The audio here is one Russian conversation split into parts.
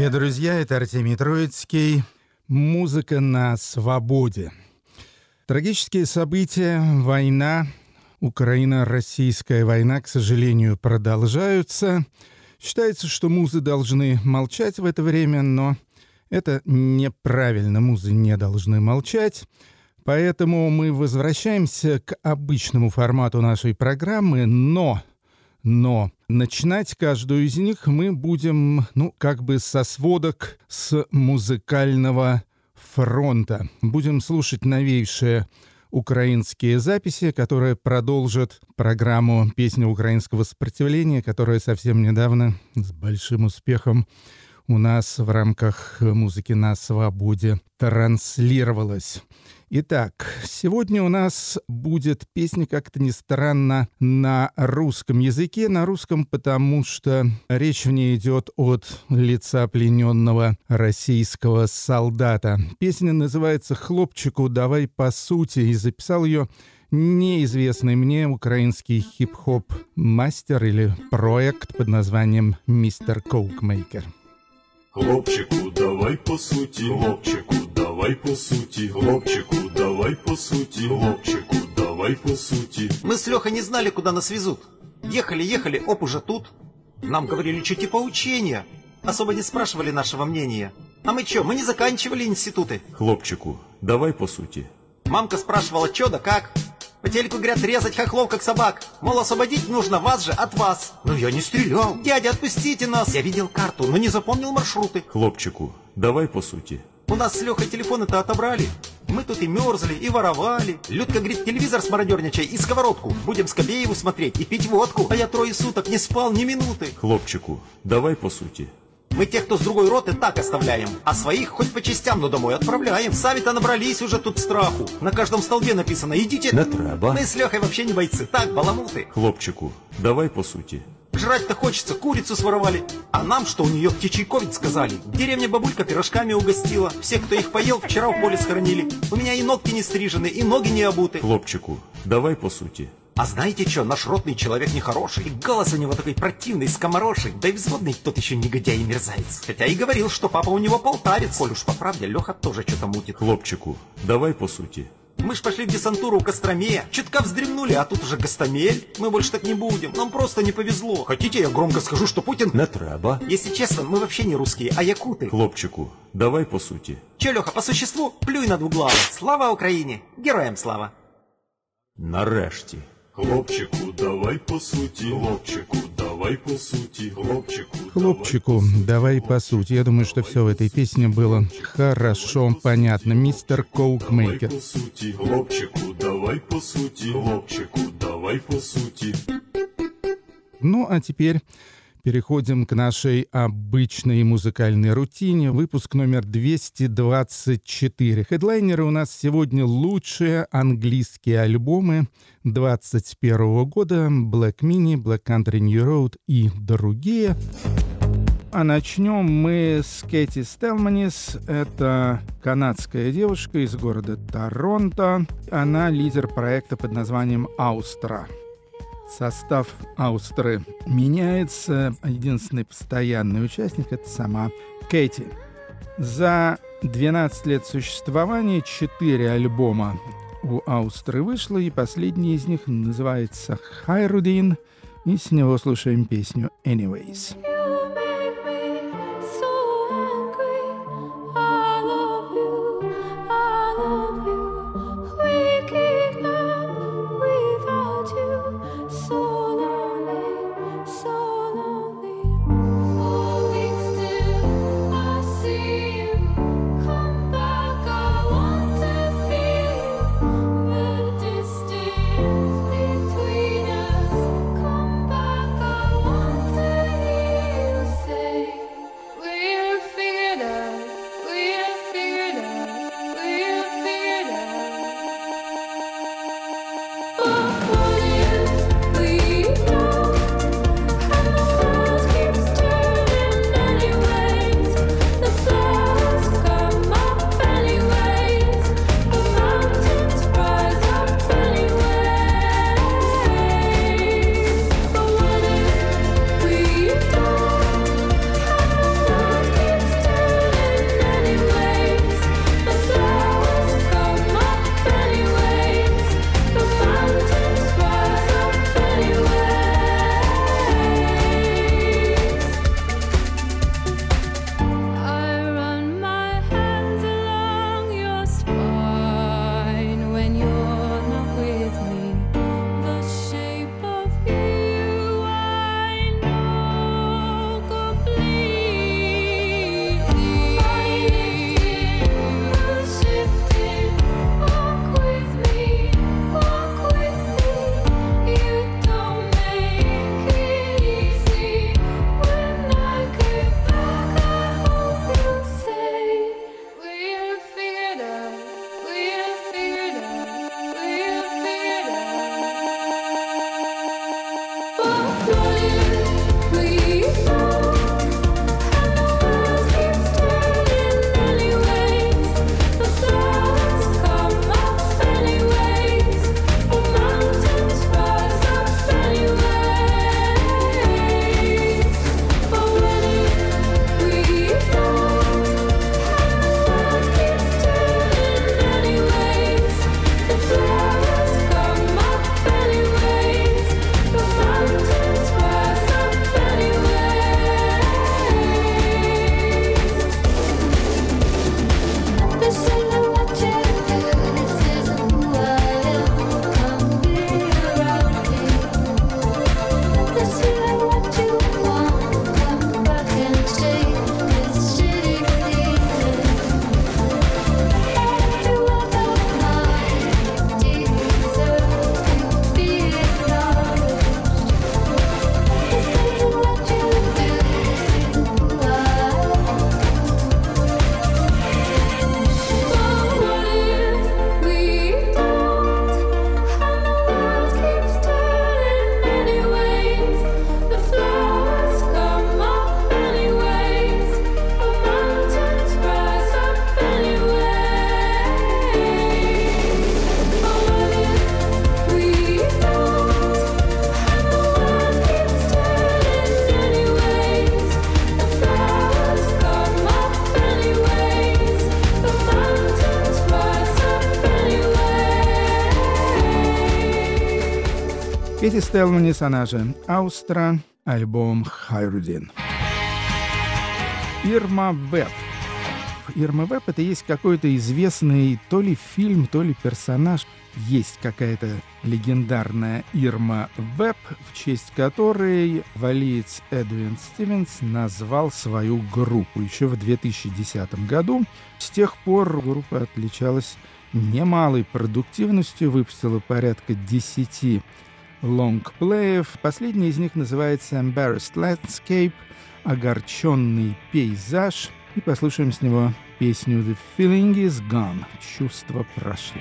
Привет, друзья, это Артемий Троицкий. Музыка на свободе. Трагические события, война, Украина-российская война, к сожалению, продолжаются. Считается, что музы должны молчать в это время, но это неправильно, музы не должны молчать. Поэтому мы возвращаемся к обычному формату нашей программы, но но начинать каждую из них мы будем, ну, как бы со сводок с музыкального фронта. Будем слушать новейшие украинские записи, которые продолжат программу «Песня украинского сопротивления», которая совсем недавно с большим успехом у нас в рамках музыки на свободе транслировалась. Итак, сегодня у нас будет песня, как-то ни странно, на русском языке. На русском, потому что речь в ней идет от лица плененного российского солдата. Песня называется «Хлопчику, давай по сути», и записал ее неизвестный мне украинский хип-хоп мастер или проект под названием «Мистер Коукмейкер». Хлопчику, давай по сути, хлопчику, давай по сути, хлопчику, давай по сути, хлопчику, давай по сути. Мы с Лехой не знали, куда нас везут. Ехали, ехали, оп, уже тут. Нам говорили, что типа учения. Особо не спрашивали нашего мнения. А мы что, мы не заканчивали институты. Хлопчику, давай по сути. Мамка спрашивала, что да как. По телеку говорят, резать хохлов, как собак. Мол, освободить нужно вас же от вас. Но я не стрелял. Дядя, отпустите нас. Я видел карту, но не запомнил маршруты. Хлопчику, давай по сути. У нас с Лехой телефоны-то отобрали. Мы тут и мерзли, и воровали. Людка говорит, телевизор смародерничай и сковородку. Будем Скобееву смотреть и пить водку. А я трое суток не спал ни минуты. Хлопчику, давай по сути. Мы тех, кто с другой роты, так оставляем. А своих хоть по частям, но домой отправляем. Сами-то набрались уже тут страху. На каждом столбе написано «Идите». Не треба. Мы с Лехой вообще не бойцы. Так, баламуты. Хлопчику, давай по сути. Жрать-то хочется, курицу своровали. А нам, что у нее птичий ковид сказали. В деревне бабулька пирожками угостила. Все, кто их поел, вчера в поле схоронили. У меня и ногти не стрижены, и ноги не обуты. Хлопчику, давай по сути. А знаете что, наш ротный человек нехороший. И голос у него такой противный, скомороший. Да и взводный тот еще негодяй и мерзавец. Хотя и говорил, что папа у него полтарец. Коль уж по правде, Леха тоже что-то мутит. Хлопчику, давай по сути. Мы ж пошли в десантуру у Костромея. Чутка вздремнули, а тут уже Гастомель. Мы больше так не будем. Нам просто не повезло. Хотите, я громко скажу, что Путин... Не треба. Если честно, мы вообще не русские, а якуты. Хлопчику, давай по сути. Че, Леха, по существу, плюй на двуглаву. Слава Украине! Героям слава! Нарешті. Хлопчику, давай по суті, хлопчику, давай по суті, хлопчику. Хлопчику, давай по сути. Я думаю, что все в этой песне было хорошо понятно. Мистер Давай Коукмейкер. по суті, хлопчику, давай по суті, хлопчику, давай по суті. Ну, а теперь переходим к нашей обычной музыкальной рутине. Выпуск номер 224. Хедлайнеры у нас сегодня лучшие английские альбомы 21 года. Black Mini, Black Country New Road и другие. А начнем мы с Кэти Стелманис. Это канадская девушка из города Торонто. Она лидер проекта под названием «Аустра». Состав Аустры меняется. Единственный постоянный участник — это сама Кэти. За 12 лет существования 4 альбома у Аустры вышло, и последний из них называется «Хайрудин», и с него слушаем песню «Anyways». Кэти Стелманис, она же Аустра, альбом «Хайрудин». Ирма Веб. Ирма Веб — это есть какой-то известный то ли фильм, то ли персонаж. Есть какая-то легендарная Ирма Веб, в честь которой валиец Эдвин Стивенс назвал свою группу еще в 2010 году. С тех пор группа отличалась немалой продуктивностью, выпустила порядка 10 лонгплеев. Последний из них называется Embarrassed Landscape, огорченный пейзаж. И послушаем с него песню The Feeling is Gone, чувство прошло.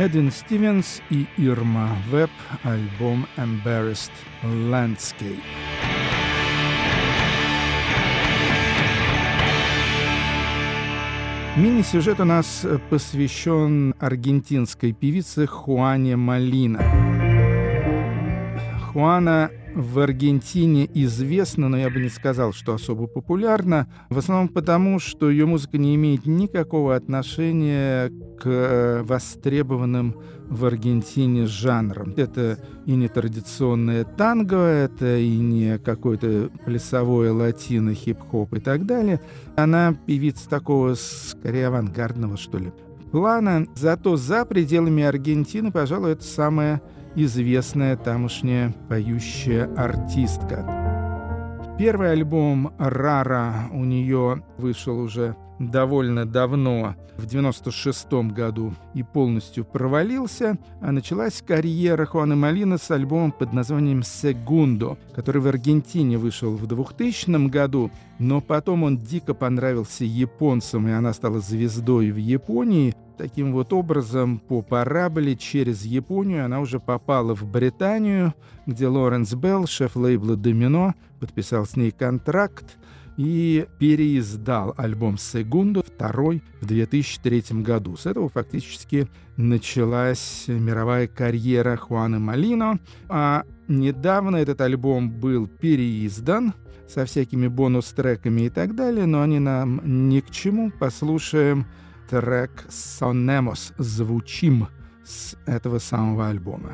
Эдвин Стивенс и Ирма Веб, альбом Embarrassed Landscape. Мини-сюжет у нас посвящен аргентинской певице Хуане Малина. Хуана в Аргентине известна, но я бы не сказал, что особо популярна. В основном потому, что ее музыка не имеет никакого отношения к э, востребованным в Аргентине жанрам. Это и не традиционное танго, это и не какое-то плясовое латино, хип-хоп и так далее. Она певица такого, скорее, авангардного, что ли, плана. Зато за пределами Аргентины, пожалуй, это самая известная тамошняя поющая артистка. Первый альбом «Рара» у нее вышел уже довольно давно, в 96 году, и полностью провалился, а началась карьера Хуаны Малина с альбомом под названием «Сегундо», который в Аргентине вышел в 2000 году, но потом он дико понравился японцам, и она стала звездой в Японии. Таким вот образом, по параболе через Японию она уже попала в Британию, где Лоренс Белл, шеф лейбла «Домино», подписал с ней контракт, и переиздал альбом «Сегунду» второй в 2003 году. С этого фактически началась мировая карьера Хуана Малино, а недавно этот альбом был переиздан со всякими бонус-треками и так далее, но они нам ни к чему. Послушаем трек «Сонемос» «Звучим» с этого самого альбома.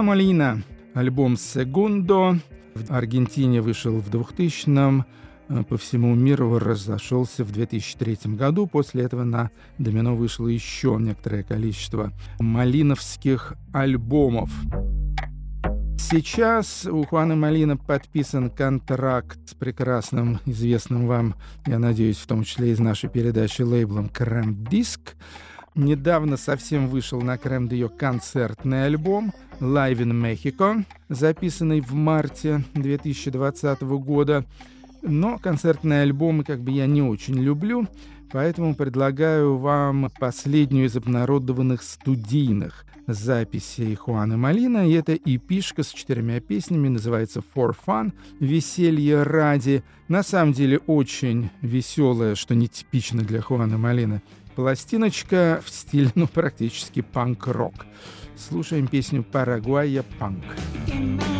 Хуана Молина. Альбом «Сегундо». В Аргентине вышел в 2000-м. э, По всему миру разошелся в 2003 году. После этого на домино вышло еще некоторое количество малиновских альбомов. Сейчас у Хуана Малина подписан контракт с прекрасным, известным вам, я надеюсь, в том числе из нашей передачи лейблом «Крем Диск». Недавно совсем вышел на Крем ее концертный альбом «Live in Mexico», записанный в марте 2020 года. Но концертные альбомы как бы я не очень люблю, поэтому предлагаю вам последнюю из обнародованных студийных записей Хуана Малина. И это эпишка с четырьмя песнями, называется «For Fun», «Веселье ради». На самом деле очень веселая, что нетипично для Хуана Малина. Пластиночка в стиле, ну, практически панк-рок. Слушаем песню «Парагвая панк». Quemará la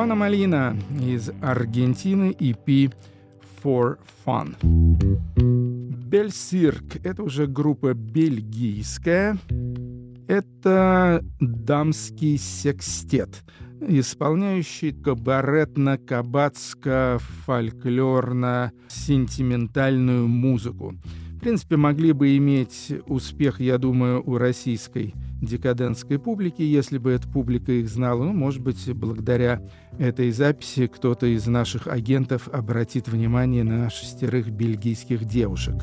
Хуана Малина из Аргентины EP For Fun. Бельсирк — это уже группа бельгийская. Это дамский секстет, исполняющий кабаретно-кабацко-фольклорно-сентиментальную музыку. В принципе, могли бы иметь успех, я думаю, у российской декадентской публики, если бы эта публика их знала. Ну, может быть, благодаря этой записи кто-то из наших агентов обратит внимание на шестерых бельгийских девушек.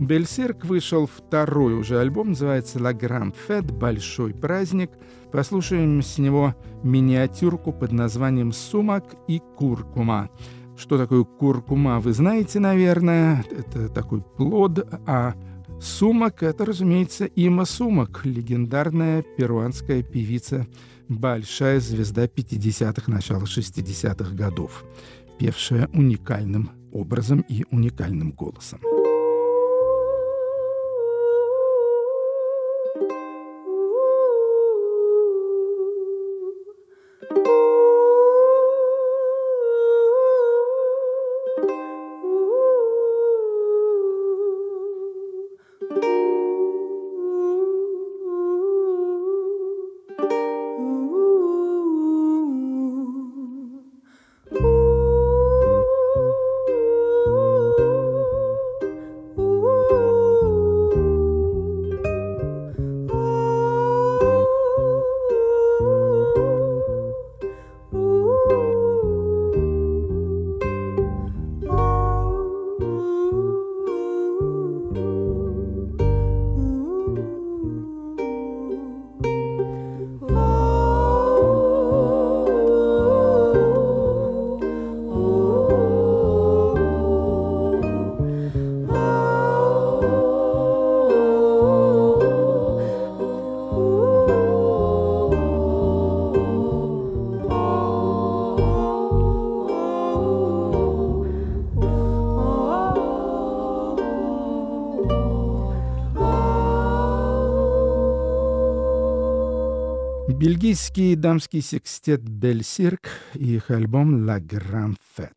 Бельсирк вышел второй уже альбом, называется «La Grande Fête» — «Большой праздник». Послушаем с него миниатюрку под названием «Сумак и куркума». Что такое куркума, вы знаете, наверное. Это такой плод, а сумак — это, разумеется, Има Сумак, легендарная перуанская певица, большая звезда 50-х, начала 60-х годов, певшая уникальным образом и уникальным голосом. Бельгийский дамский секстет «Бель Сирк» и их альбом «La Grande Fête».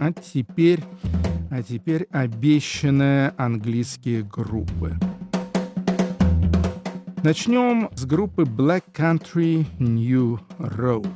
А теперь, а теперь обещанные английские группы. Начнем с группы Black Country New Road.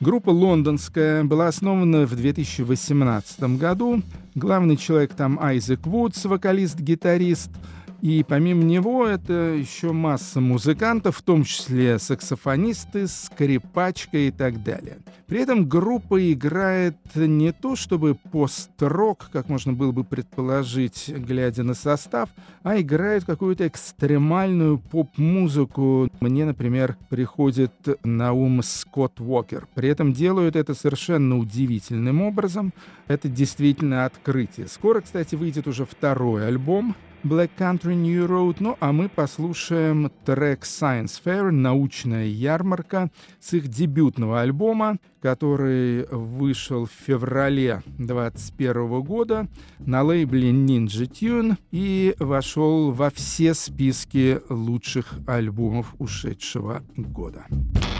Группа лондонская была основана в 2018 году. Главный человек там Айзек Вудс, вокалист-гитарист – и помимо него это еще масса музыкантов, в том числе саксофонисты, скрипачка и так далее. При этом группа играет не то чтобы пост-рок, как можно было бы предположить, глядя на состав, а играет какую-то экстремальную поп-музыку. Мне, например, приходит на ум Скотт Уокер. При этом делают это совершенно удивительным образом. Это действительно открытие. Скоро, кстати, выйдет уже второй альбом Black Country New Road. Ну а мы послушаем трек Science Fair, научная ярмарка, с их дебютного альбома, который вышел в феврале 2021 года на лейбле Ninja Tune и вошел во все списки лучших альбомов ушедшего года. I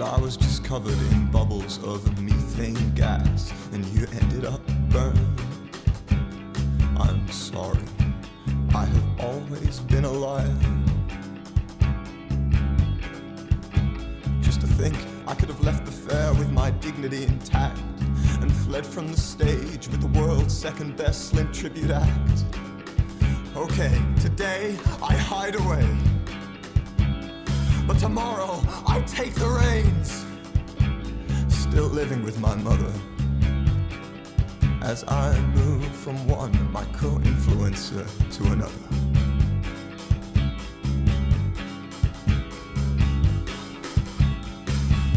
But I was just covered in bubbles of methane gas, and you ended up burned. I'm sorry. I have always been a liar. Just to think I could have left the fair with my dignity intact and fled from the stage with the world's second best Slint tribute act. Okay, today I hide away. But tomorrow I take the reins. Still living with my mother as I move from one micro influencer to another.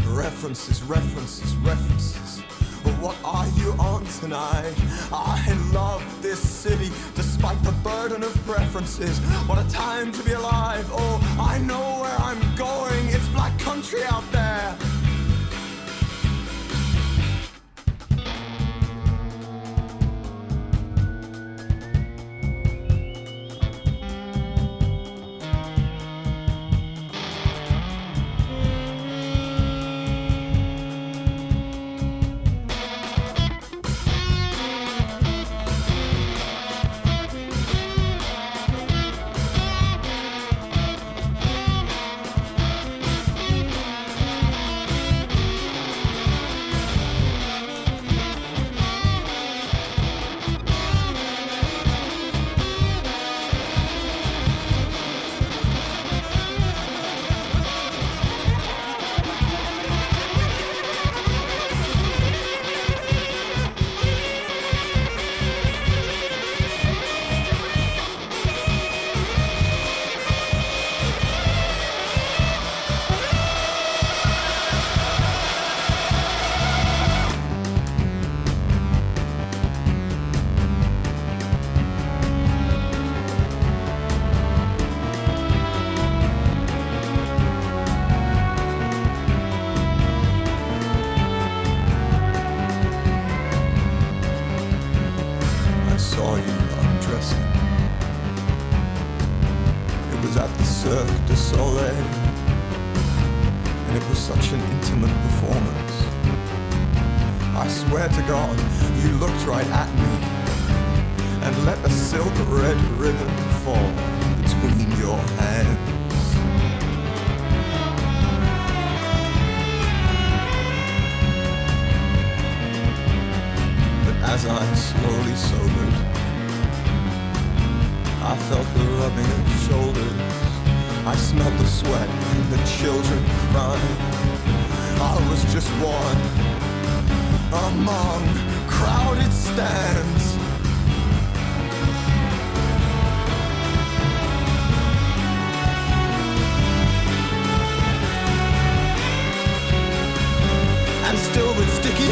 References, references, references. What are you on tonight? I love this city despite the burden of preferences. What a time to be alive. Oh, I know where I'm black country out there.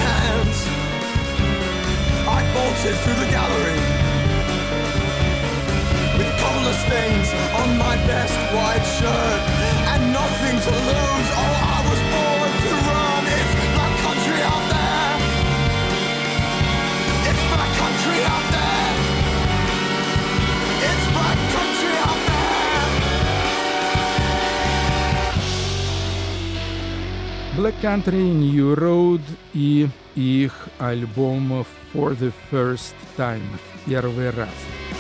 Hands, I bolted through the gallery. With cola stains on my best white shirt and nothing to lose. Oh, I was born to run. Black Country, New Road и их альбом For the First Time. Первый раз.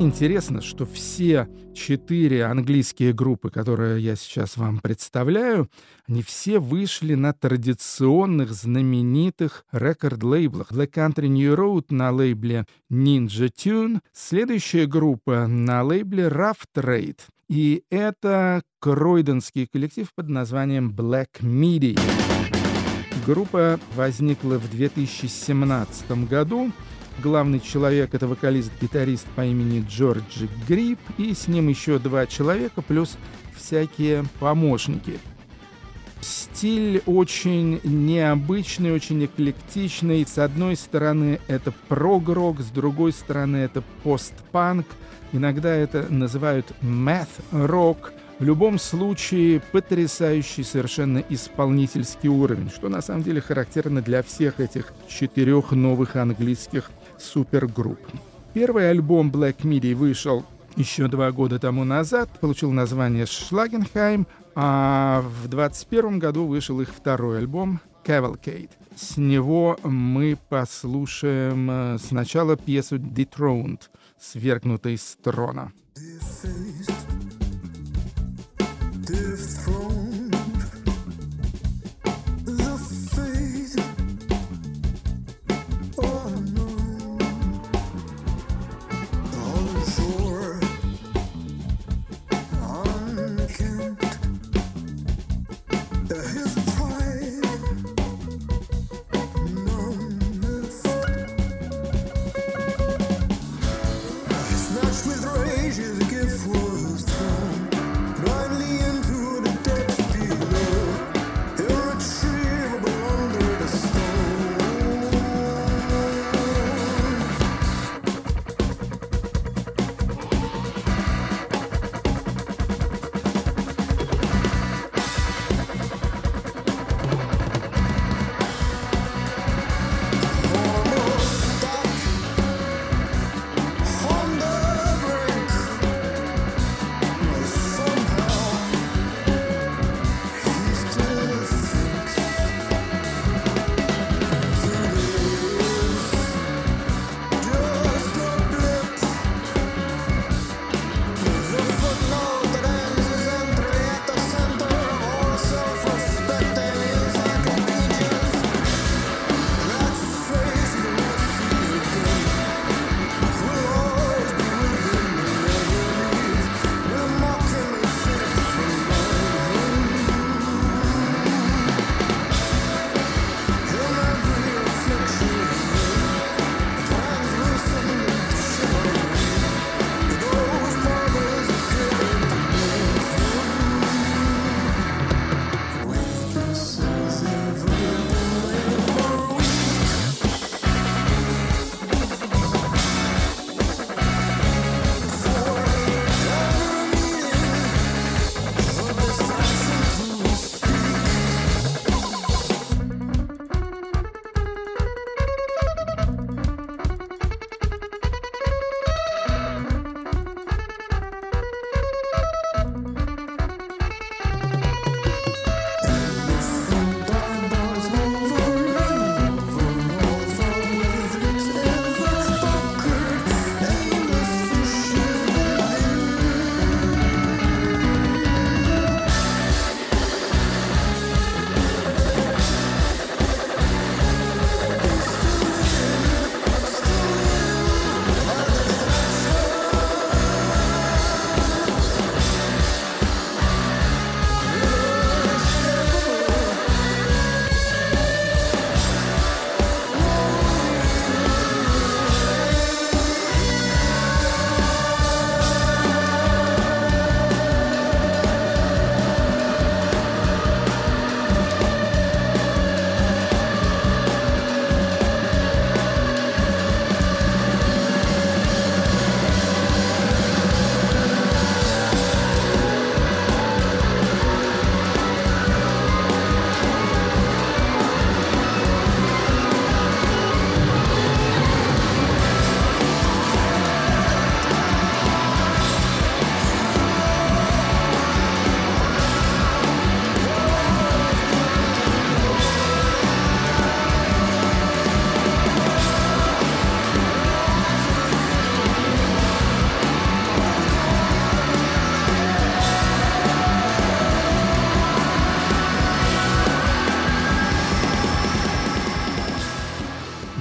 Интересно, что все четыре английские группы, которые я сейчас вам представляю, они все вышли на традиционных знаменитых рекорд-лейблах. Black Country New Road на лейбле Ninja Tune, следующая группа на лейбле Rough Trade. И это кройденский коллектив под названием Black Midi. Группа возникла в 2017 году. Главный человек — это вокалист-гитарист по имени Джорджи Грипп, и с ним еще два человека, плюс всякие помощники. Стиль очень необычный, очень эклектичный. С одной стороны это прог-рок, с другой стороны это постпанк. Иногда это называют math-рок. В любом случае потрясающий совершенно исполнительский уровень, что на самом деле характерно для всех этих четырех новых английских супергрупп. Первый альбом Black Midi вышел еще два года тому назад, получил название «Шлагенхайм», а в 2021 году вышел их второй альбом «Cavalcade». С него мы послушаем э, сначала пьесу «Dethroned», «Свергнутый с трона». Dethroned,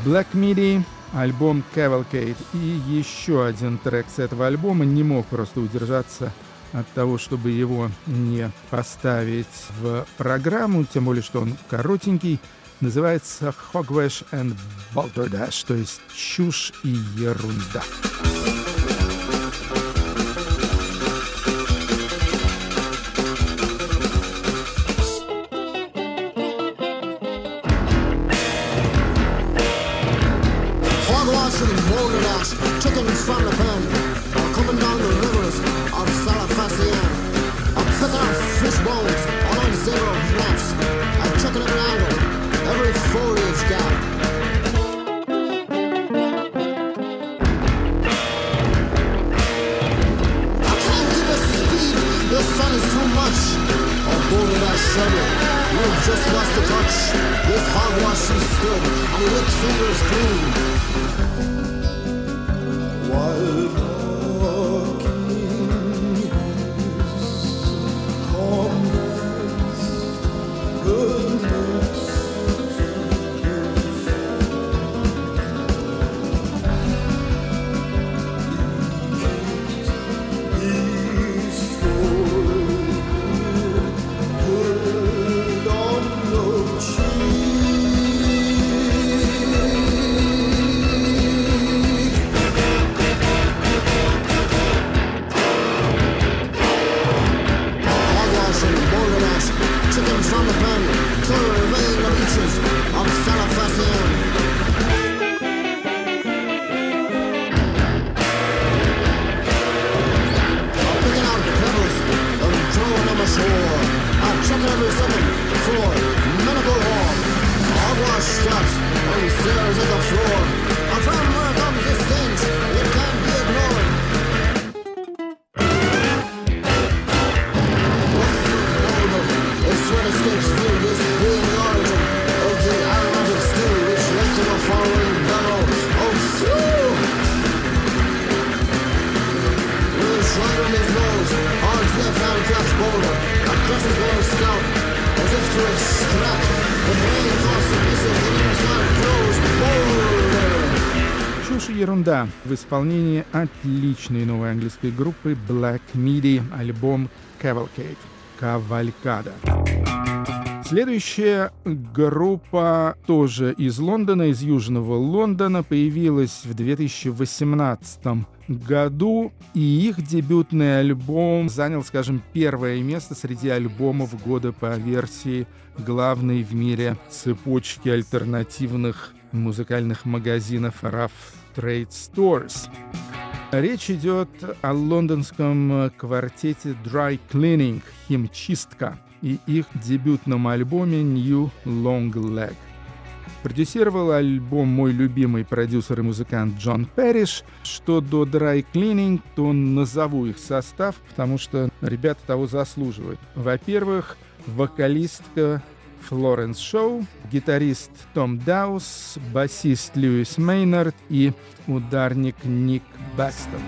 Black Midi, альбом Cavalcade и еще один трек с этого альбома не мог просто удержаться от того, чтобы его не поставить в программу, тем более, что он коротенький, называется Hogwash and Balderdash, то есть чушь и ерунда. done is too much. Although that I We've just lost the touch. This hogwash you still, our licked fingers clean. Ерунда в исполнении отличной новой английской группы Black Midi, альбом Cavalcade. Кавалькада. Следующая группа тоже из Лондона, из Южного Лондона, появилась в 2018 году, и их дебютный альбом занял, скажем, первое место среди альбомов года по версии главной в мире цепочки альтернативных музыкальных магазинов Rough Trade Stores. Речь идет о лондонском квартете Dry Cleaning «Химчистка» и их дебютном альбоме New Long Leg. Продюсировал альбом мой любимый продюсер и музыкант Джон Перриш. Что до Dry Cleaning, то назову их состав, потому что ребята того заслуживают. Во-первых, вокалистка Флоренс Шоу, гитарист Том Даус, басист Льюис Мейнард и ударник Ник Бэкстон.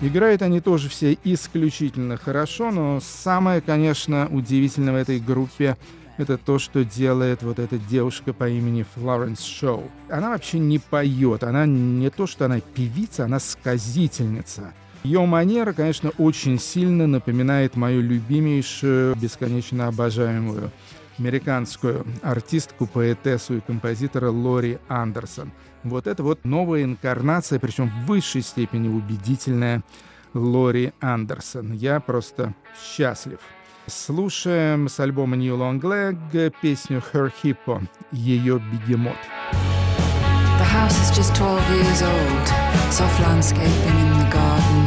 Играют они тоже все исключительно хорошо, но самое, конечно, удивительное в этой группе это то, что делает вот эта девушка по имени Флоренс Шоу. Она вообще не поет, она не то, что она певица, она сказительница. Ее манера, конечно, очень сильно напоминает мою любимейшую, бесконечно обожаемую американскую артистку, поэтессу и композитора Лори Андерсон. Вот это вот новая инкарнация, причем в высшей степени убедительная Лори Андерсон. Я просто счастлив. Слушаем с альбома New Long Leg песню Her Hippo, ее бегемот. The house is just 12 years old, soft landscaping in the garden.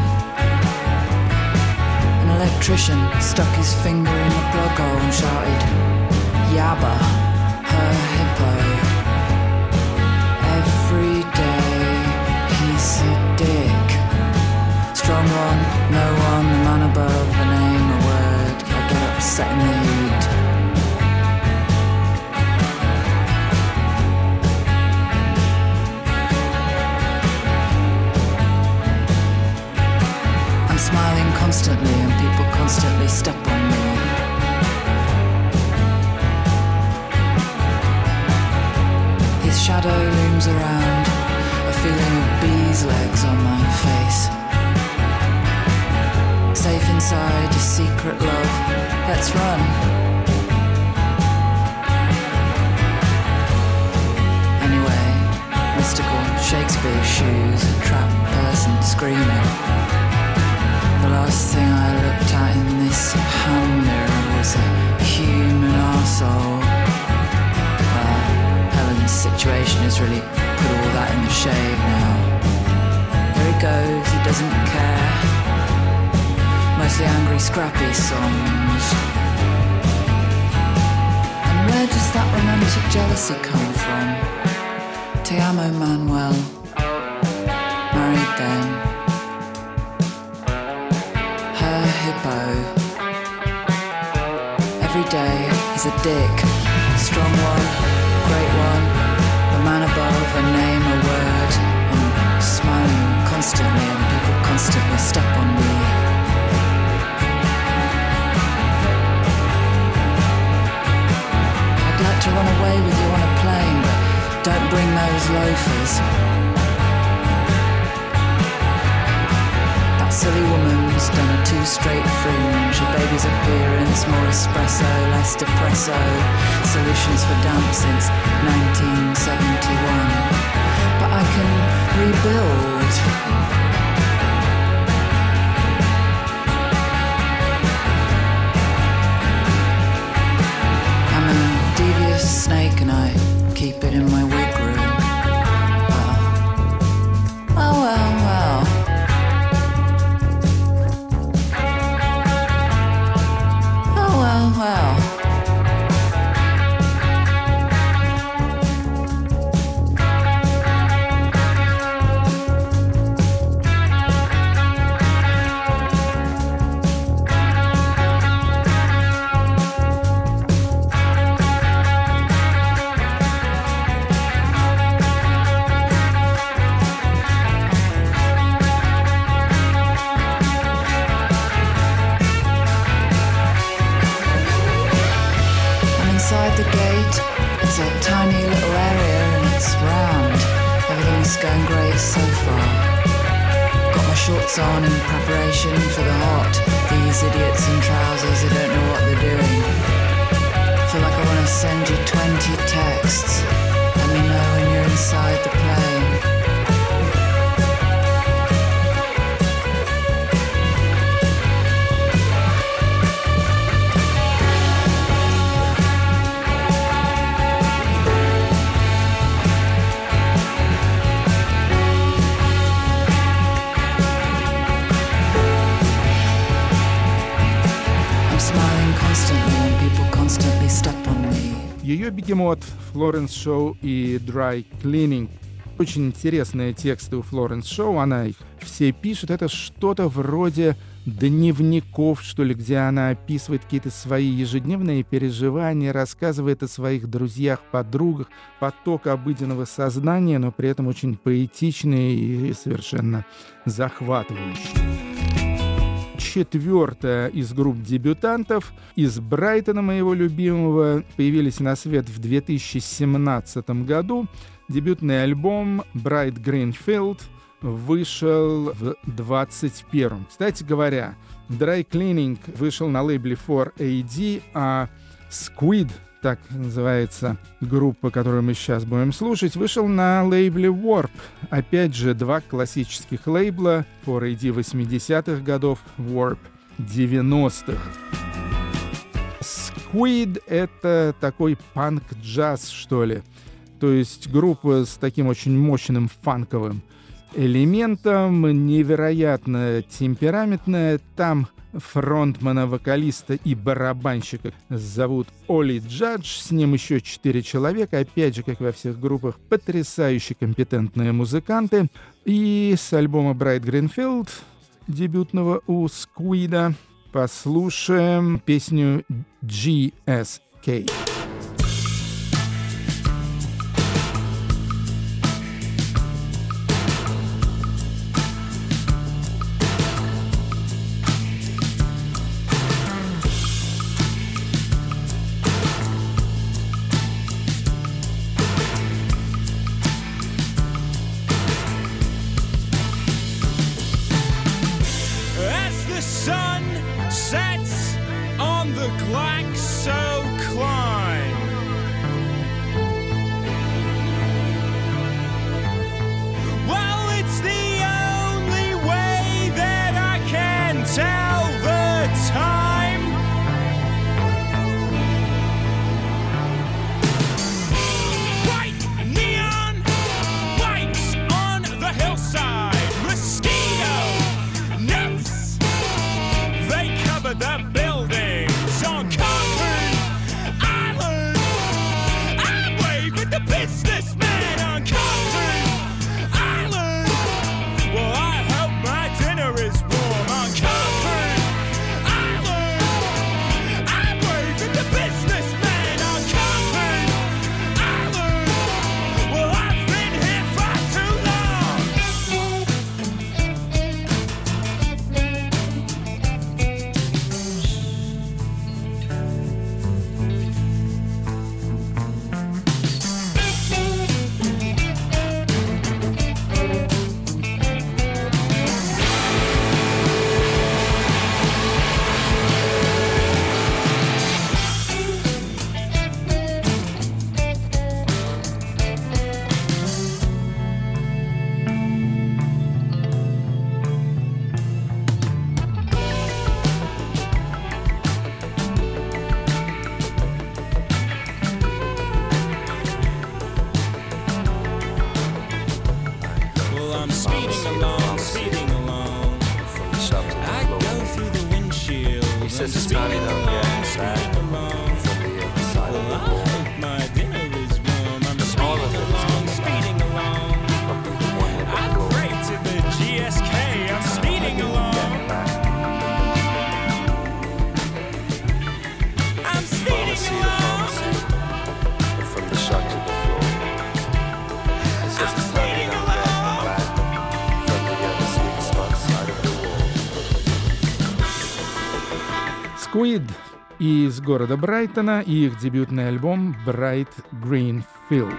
An electrician stuck his finger in the plug hole and shouted, Yabba, her hippo. Every day he's a dick. Strong one, no one, the man above, a name, a word. I get upset in the heat. I'm smiling constantly and people constantly step on me. Shadow looms around, a feeling of bees' legs on my face. Safe inside your secret love, let's run. Anyway, mystical Shakespeare shoes, a trapped person screaming. The last thing I looked at in this hand mirror was a human arsehole. Helen's situation has really put all that in the shade now. There he goes, he doesn't care. Mostly angry, scrappy songs. And where does that romantic jealousy come from? Te amo, Manuel. Married then. Her hippo. Every day he's a dick. Strong one, great one, man above, a name, a word. I'm smiling constantly and people constantly step on me. I'd like to run away with you on a plane, but don't bring those loafers. That silly woman's done a two straight fringe. A baby's appearance, more espresso, less depresso. Solutions for damp since 1971. But I can rebuild. I'm a devious snake and I keep it in my These idiots in trousers who don't know what they're doing. Feel like I want to send you 20 texts. Let me know when you're inside the plane. Ее бегемот Флоренс Шоу и Dry Cleaning. Очень интересные тексты у Флоренс Шоу, она их все пишет. Это что-то вроде дневников, что ли, где она описывает какие-то свои ежедневные переживания, рассказывает о своих друзьях, подругах, поток обыденного сознания, но при этом очень поэтичный и совершенно захватывающий четвертая из групп дебютантов из Брайтона, моего любимого, появились на свет в 2017 году. Дебютный альбом Bright Greenfield вышел в 21 Кстати говоря, Dry Cleaning вышел на лейбле 4AD, а Squid, так называется группа, которую мы сейчас будем слушать, вышел на лейбле Warp. Опять же, два классических лейбла 4AD 80-х годов, Warp 90-х. Squid — это такой панк-джаз, что ли. То есть группа с таким очень мощным фанковым элементом, невероятно темпераментная. Там фронтмана, вокалиста и барабанщика зовут Оли Джадж. С ним еще четыре человека. Опять же, как во всех группах, потрясающе компетентные музыканты. И с альбома Bright Greenfield, дебютного у Сквида, послушаем песню GSK. Squid из города Брайтона и их дебютный альбом Bright Green Field.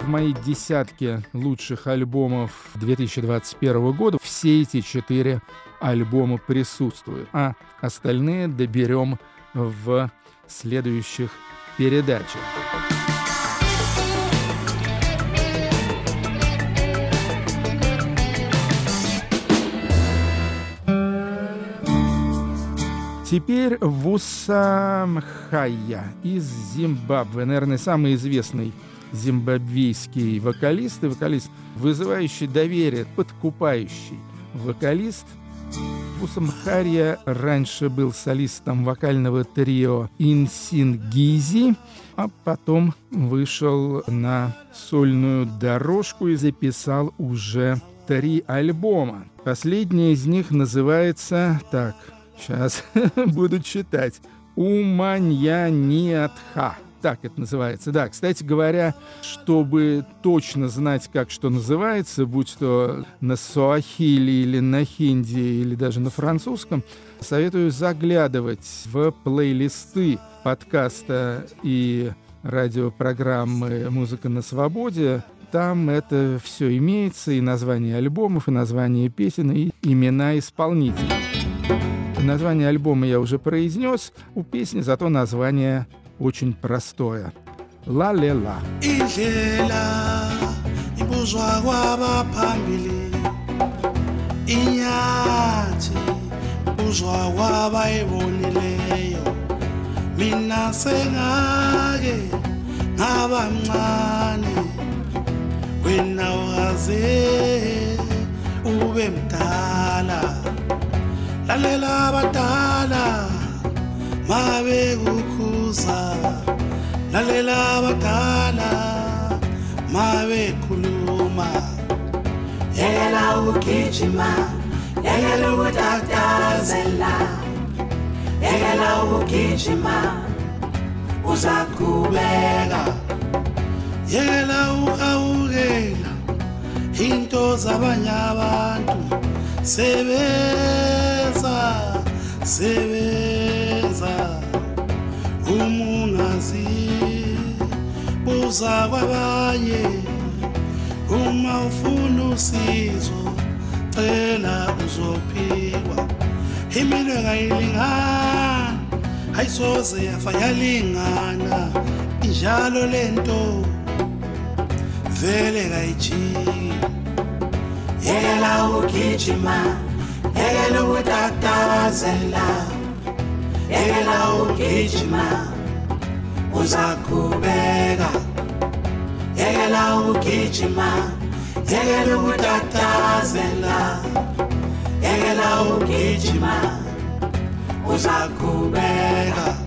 В моей десятке лучших альбомов 2021 года все эти четыре альбома присутствуют, а остальные доберем в следующих передачах. Теперь Вусамхая из Зимбабве. Наверное, самый известный зимбабвийский вокалист и вокалист, вызывающий доверие, подкупающий вокалист. Вусамхария раньше был солистом вокального трио Инсингизи, а потом вышел на сольную дорожку и записал уже три альбома. Последний из них называется так, Сейчас буду читать. Уманьяниатха. Так это называется. Да, кстати говоря, чтобы точно знать, как что называется, будь то на суахили или на хинди, или даже на французском, советую заглядывать в плейлисты подкаста и радиопрограммы «Музыка на свободе». Там это все имеется, и название альбомов, и название песен, и имена исполнителей. Название альбома я уже произнес. У песни зато название очень простое. Ла-ле-ла. inyathi ibuzwa kwabayibonileyo mina sengake ngaba mncane wena ukaze ube mdala lalela abadala mabekukhuza lalela abadala mabekhuluma Yekela ukugijima, yekela ukutatazela, yekela ukugijima, uzaqhubeka. Yekela uhawukela into zabanye abantu sebenza sebenza umungazi buza kwabanye. Uma ufuna usizo cela uzophikwa. Iminwe kayilingani ayisoze yafa yalingana. Injalo lento vele kayijiki. Yekela ukugijima Ela utatazela Ela ugijima Uzakubeka Ela ugijima Ela utatazela Ela ugijima Uzakubeka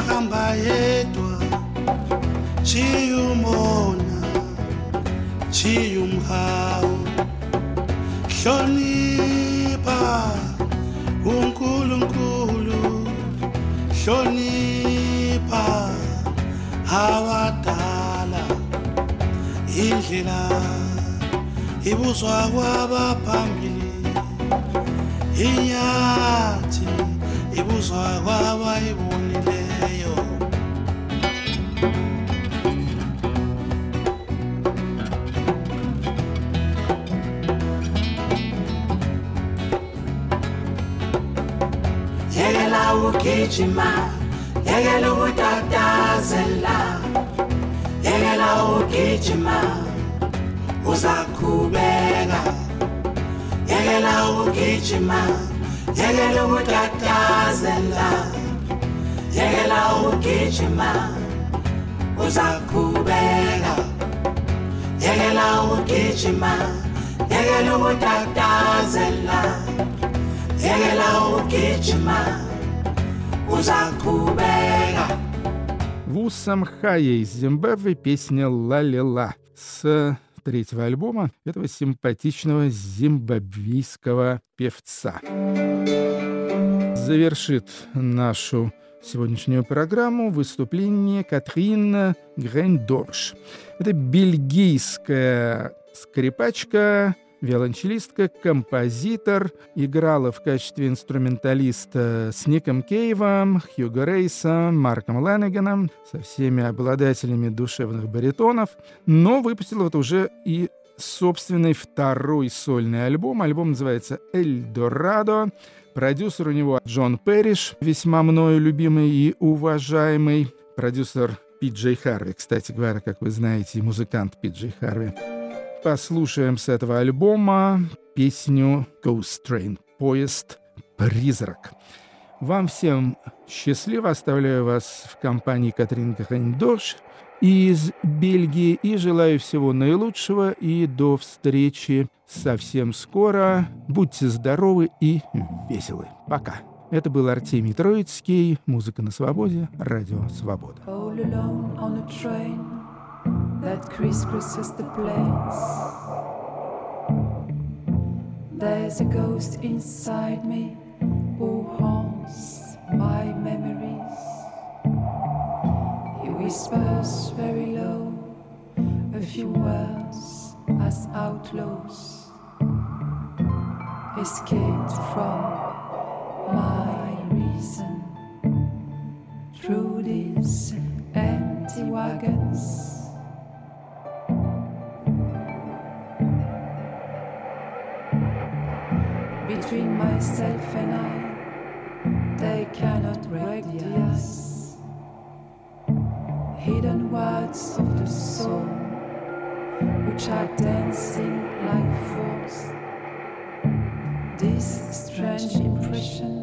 ngumahamba yedwa chiya umona chiya umhawu hlonipha unkulunkulu hlonipha abadala. Indlela ibuzwa kwabaphambili inyathi ibuzwa kwabayibonileyo ukugijima yekela ukutatazela yekela ukugijima uzakhubeka yekela ukugijima yekela ukutatazela yekela ukugijima uzakhubeka yekela ukugijima yekela ukutatazela yekela ukugijima uzakhubeka Вусам Хая из Зимбабве песня «Ла-ля-ла» с третьего альбома этого симпатичного зимбабвийского певца. Завершит нашу сегодняшнюю программу выступление Катрин Грейндорш. Это бельгийская скрипачка, виолончелистка, композитор, играла в качестве инструменталиста с Ником Кейвом, Хьюго Рейсом, Марком Ленниганом, со всеми обладателями душевных баритонов, но выпустила вот уже и собственный второй сольный альбом. Альбом называется «Эль Дорадо». Продюсер у него Джон Перриш, весьма мною любимый и уважаемый. Продюсер Пит Джей Харви, кстати говоря, как вы знаете, музыкант Пит Джей Харви. Послушаем с этого альбома песню Ghost Train — «Поезд Призрак». Вам всем счастливо. Оставляю вас в компании Катрин Грейндорш из Бельгии и желаю всего наилучшего и до встречи совсем скоро. Будьте здоровы и веселы. Пока. Это был Артемий Троицкий, «Музыка на свободе», радио «Свобода». That crisscrosses the place. There's a ghost inside me who haunts my memories. He whispers very low a few words as outlaws escaped from my reason through these empty wagons. between myself and I. They cannot break the ice. Hidden words of the soul, which are dancing like fools. This strange impression